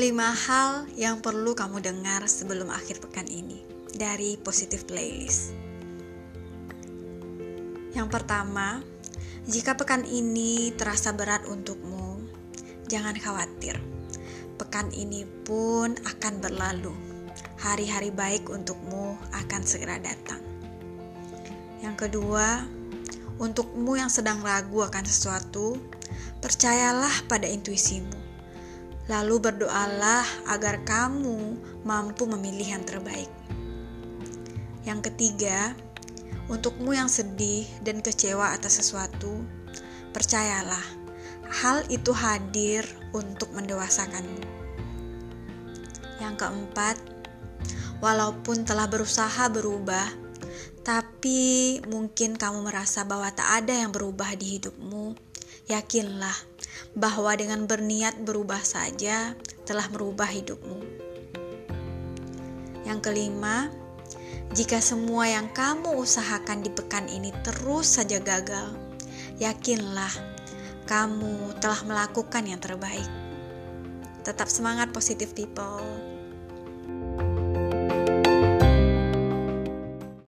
5 hal yang perlu kamu dengar sebelum akhir pekan ini dari Positive Playlist. Yang pertama, jika pekan ini terasa berat untukmu, jangan khawatir. Pekan ini pun akan berlalu. Hari-hari baik untukmu akan segera datang. Yang kedua, untukmu yang sedang ragu akan sesuatu, percayalah pada intuisimu Lalu berdoalah agar kamu mampu memilih yang terbaik. Yang ketiga, untukmu yang sedih dan kecewa atas sesuatu, percayalah, hal itu hadir untuk mendewasakanmu. Yang keempat, walaupun telah berusaha berubah, tapi mungkin kamu merasa bahwa tak ada yang berubah di hidupmu, yakinlah bahwa dengan berniat berubah saja telah merubah hidupmu. Yang kelima, jika semua yang kamu usahakan di pekan ini terus saja gagal, yakinlah kamu telah melakukan yang terbaik. Tetap semangat, positive people!